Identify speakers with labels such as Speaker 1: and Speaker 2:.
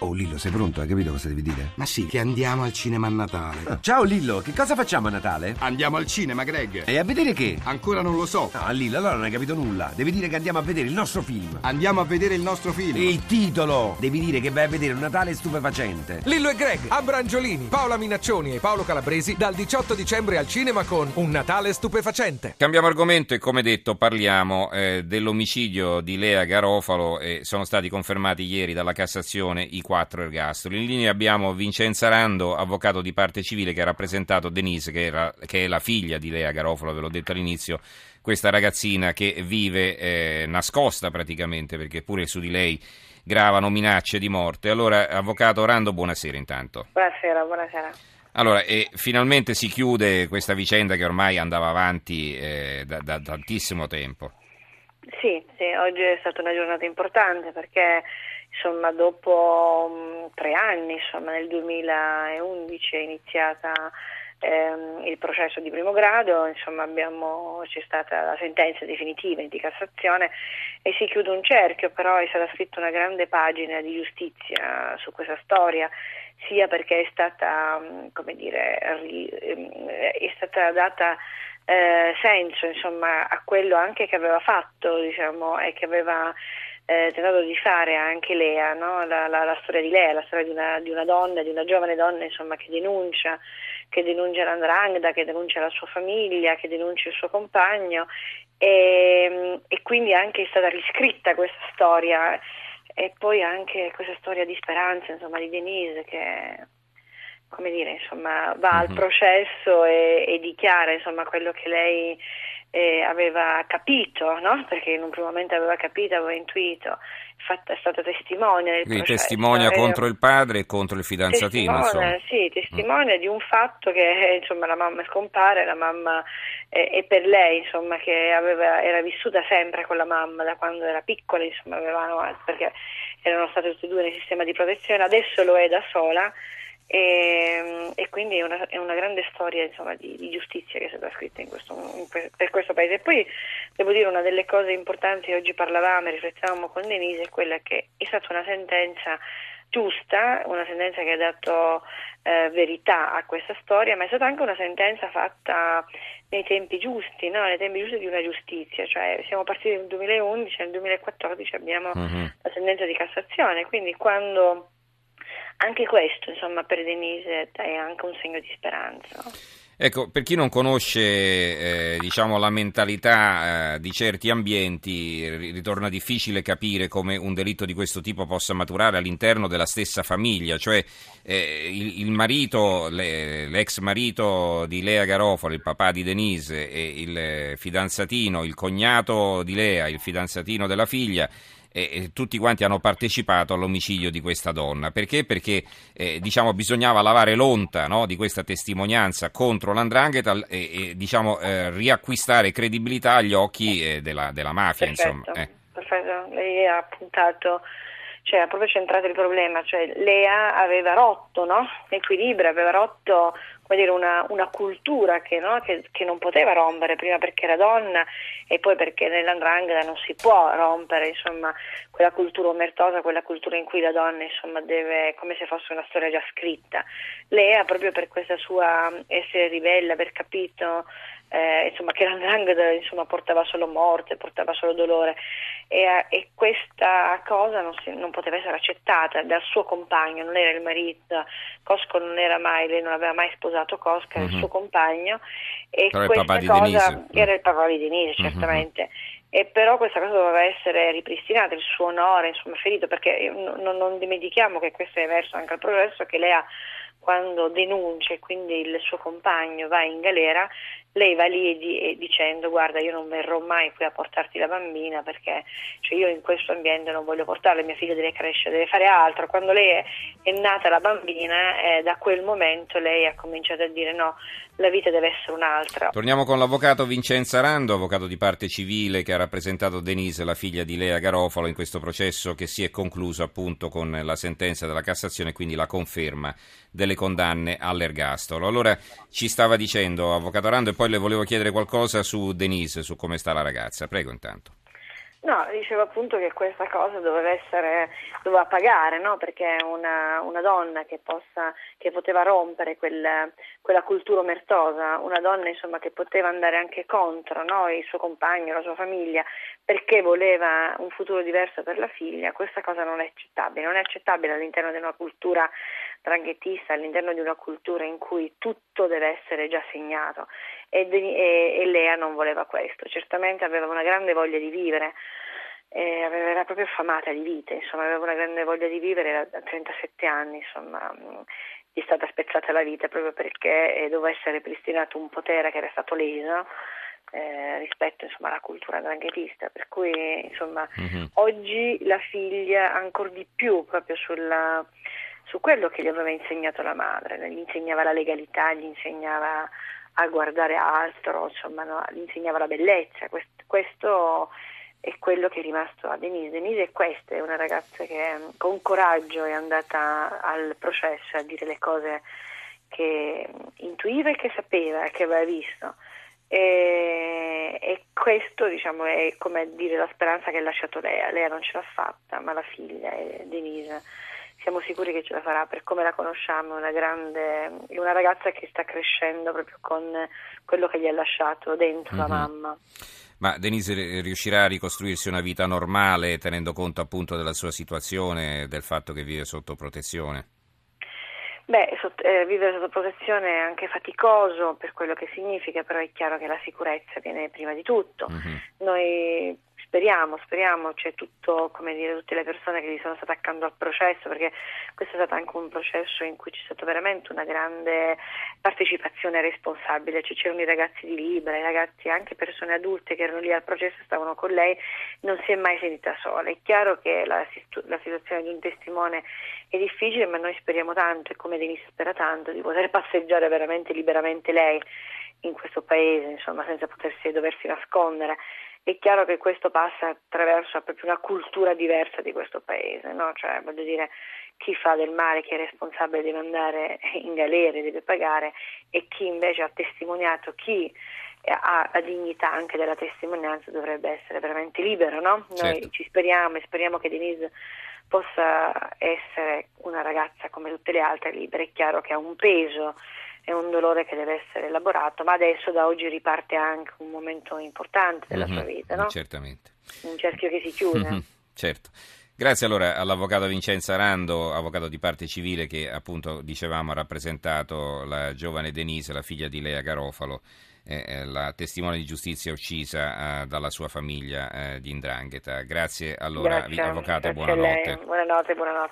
Speaker 1: Oh Lillo, sei pronto? Hai capito cosa devi dire?
Speaker 2: Ma sì, che andiamo al cinema a Natale.
Speaker 1: Ah, ciao Lillo, che cosa facciamo a Natale?
Speaker 2: Andiamo al cinema, Greg.
Speaker 1: E a vedere che?
Speaker 2: Ancora non lo so.
Speaker 1: No, Lillo, allora non hai capito nulla. Devi dire che andiamo a vedere il nostro film.
Speaker 2: Andiamo a vedere il nostro film.
Speaker 1: Il titolo! Devi dire che vai a vedere un Natale stupefacente.
Speaker 3: Lillo e Greg, Abrangiolini, Paola Minaccioni e Paolo Calabresi dal 18 dicembre al cinema con Un Natale stupefacente.
Speaker 4: Cambiamo argomento e come detto parliamo eh, dell'omicidio di Lea Garofalo e sono stati confermati ieri dalla Cassazione i quattro ergastoli. In linea abbiamo Vincenza Rando, avvocato di parte civile che ha rappresentato Denise, che, era, che è la figlia di Lea Garofalo, ve l'ho detto all'inizio, questa ragazzina che vive eh, nascosta praticamente perché pure su di lei gravano minacce di morte. Allora, avvocato Rando, buonasera intanto.
Speaker 5: Buonasera, buonasera.
Speaker 4: Allora, e finalmente si chiude questa vicenda che ormai andava avanti eh, da, da tantissimo tempo.
Speaker 5: Sì, sì, oggi è stata una giornata importante perché insomma, dopo mh, tre anni, insomma, nel 2011 è iniziata ehm, il processo di primo grado, insomma, abbiamo, c'è stata la sentenza definitiva di Cassazione e si chiude un cerchio, però è stata scritta una grande pagina di giustizia su questa storia sia perché è stata, come dire, è stata data eh, senso insomma, a quello anche che aveva fatto diciamo, e che aveva eh, tentato di fare anche Lea, no? la, la, la, storia di Lea, la storia di una, di una, donna, di una giovane donna insomma, che denuncia, che denuncia l'andrangheta, che denuncia la sua famiglia, che denuncia il suo compagno e, e quindi anche è stata riscritta questa storia e poi anche questa storia di speranza insomma, di Denise che come dire, insomma, va al mhm. processo e, e dichiara insomma, quello che lei eh, aveva capito, no? perché in un primo momento aveva capito, aveva intuito, fatta, è stata testimone
Speaker 4: Quindi
Speaker 5: processo.
Speaker 4: testimonia eh, contro il padre e contro il fidanzatino.
Speaker 5: Testimone, sì, testimone mm. di un fatto che insomma, la mamma scompare, la mamma eh, e per lei insomma, che aveva, era vissuta sempre con la mamma da quando era piccola, insomma, avevano, perché erano state tutte e due nel sistema di protezione, adesso lo è da sola e, e, quindi è una, è una grande storia insomma, di, di, giustizia che è stata scritta in questo, in, per questo paese. E poi devo dire una delle cose importanti, oggi parlavamo e riflettevamo con Denise, è quella che è stata una sentenza giusta, una sentenza che ha dato eh, verità a questa storia, ma è stata anche una sentenza fatta nei tempi giusti, no? nei tempi giusti di una giustizia, cioè siamo partiti nel 2011, nel 2014 abbiamo uh-huh. la sentenza di Cassazione, quindi quando anche questo, insomma, per Denise è anche un segno di speranza.
Speaker 4: Ecco, per chi non conosce eh, diciamo, la mentalità eh, di certi ambienti, ritorna difficile capire come un delitto di questo tipo possa maturare all'interno della stessa famiglia, cioè eh, il, il, marito, le, l'ex marito di Lea Garofalo, il papà di Denise e il fidanzatino, il cognato di Lea, il fidanzatino della figlia e, tutti quanti hanno partecipato all'omicidio di questa donna. Perché? Perché eh, diciamo, bisognava lavare l'onta no, di questa testimonianza contro l'andrangheta e, e diciamo, eh, riacquistare credibilità agli occhi eh, della, della, mafia.
Speaker 5: Perfetto,
Speaker 4: insomma. Eh.
Speaker 5: perfetto. Lei ha puntato cioè ha proprio centrato il problema, cioè Lea aveva rotto no? l'equilibrio, aveva rotto dire, una, una, cultura che, no? che, che, non poteva rompere, prima perché era donna e poi perché nell'andrangheta non si può rompere insomma, quella cultura omertosa, quella cultura in cui la donna insomma, deve, come se fosse una storia già scritta. Lea proprio per questa sua essere ribelle, aver capito eh, insomma, che l'andrangheta insomma, portava solo morte, portava solo dolore e, eh, e questa cosa non, si, non, poteva essere accettata dal suo compagno, non era il marito, Cosco non era mai, lei non aveva mai sposato Cosco, era mm-hmm. il mhm. suo compagno e
Speaker 4: Però
Speaker 5: questa cosa era il papà di Denise
Speaker 4: mhm.
Speaker 5: certamente. Mm-hmm. E però questa cosa doveva essere ripristinata, il suo onore, insomma, ferito, perché non, non dimentichiamo che questo è emerso anche al progresso, che lei ha quando denuncia e quindi il suo compagno va in galera, lei va lì e, di, dicendo guarda io non verrò mai qui a portarti la bambina perché cioè, io in questo ambiente non voglio portarla, mia figlia deve crescere, deve fare altro. Quando lei è, è nata la bambina, eh, da quel momento lei ha cominciato a dire no, la vita deve essere un'altra.
Speaker 4: Torniamo con l'avvocato Vincenzo Arando, avvocato di parte civile che ha rappresentato Denise, la figlia di Lea Garofalo, in questo processo che si è concluso appunto con la sentenza della Cassazione quindi la conferma delle condanne all'ergastolo. Allora ci stava dicendo, avvocato Arando, e poi le volevo chiedere qualcosa su Denise, su come sta la ragazza. Prego intanto.
Speaker 5: No, dicevo appunto che questa cosa doveva essere, doveva pagare, no? Perché una, una donna che, possa, che poteva rompere quel, quella cultura omertosa, una donna insomma che poteva andare anche contro no? il suo compagno, la sua famiglia, perché voleva un futuro diverso per la figlia, questa cosa non è accettabile, non è accettabile all'interno di una cultura dranghettista, all'interno di una cultura in cui tutto deve essere già segnato. E, e, e Lea non voleva questo, certamente aveva una grande voglia di vivere, eh, era proprio affamata di vita, insomma, aveva una grande voglia di vivere, a 37 anni, insomma, mh, gli è stata spezzata la vita proprio perché eh, doveva essere pristinato un potere che era stato leso eh, rispetto insomma, alla cultura dranghetista, per cui insomma, mm-hmm. oggi la figlia ancora di più proprio sulla, su quello che gli aveva insegnato la madre, gli insegnava la legalità, gli insegnava a guardare altro, insomma, no? gli insegnava la bellezza. Questo, questo, è quello che è rimasto a Denise. Denise è questa, è una ragazza che con coraggio è andata al processo a dire le cose che intuiva e che sapeva e che aveva visto. E, e, questo diciamo, è come dire la speranza che ha lasciato Lea. Lea non ce l'ha fatta, ma la figlia, Denise siamo sicuri che ce la farà per come la conosciamo, una, grande, una ragazza che sta crescendo proprio con quello che gli ha lasciato dentro mm-hmm. la mhm. mamma.
Speaker 4: Ma Denise riuscirà a ricostruirsi una vita normale tenendo conto appunto della sua situazione e del fatto che vive sotto protezione?
Speaker 5: Beh, sotto, eh, vivere sotto protezione è anche faticoso per quello che significa, però è chiaro che la sicurezza viene prima di tutto. Mm-hmm. Noi speriamo, speriamo, c'è tutto, come dire, tutte le persone che gli sono state accanto al processo, perché questo è stato anche un processo in cui c'è stata veramente una grande partecipazione responsabile, cioè, c'erano i ragazzi di Libra, i ragazzi, anche persone adulte che erano lì al processo, stavano con lei, non si è mai sentita sola. È chiaro che la, la situazione di un testimone è difficile, ma noi speriamo tanto, e come Denise spera tanto, di poter passeggiare veramente liberamente lei in questo paese, insomma, senza potersi doversi nascondere è chiaro che questo passa attraverso proprio una cultura diversa di questo paese, no? cioè, voglio dire, chi fa del male, chi è responsabile deve andare in galera, deve pagare e chi invece ha testimoniato, chi ha la dignità anche della testimonianza dovrebbe essere veramente libero, no? Noi certo. ci speriamo e speriamo che Denise possa essere una ragazza come tutte le altre libere, è chiaro che ha un peso è un dolore che deve essere elaborato, ma adesso da oggi riparte anche un momento importante della mm-hmm, sua vita, no?
Speaker 4: Certamente.
Speaker 5: Un cerchio che si chiude. Mm-hmm,
Speaker 4: certo. Grazie allora all'avvocato Vincenzo Arando, avvocato di parte civile che appunto dicevamo ha rappresentato la giovane Denise, la figlia di Lea Garofalo, eh, la testimone di giustizia uccisa eh, dalla sua famiglia eh, di Indrangheta. Grazie allora,
Speaker 5: grazie,
Speaker 4: avvocato,
Speaker 5: grazie
Speaker 4: buonanotte.
Speaker 5: Buonanotte, buonanotte.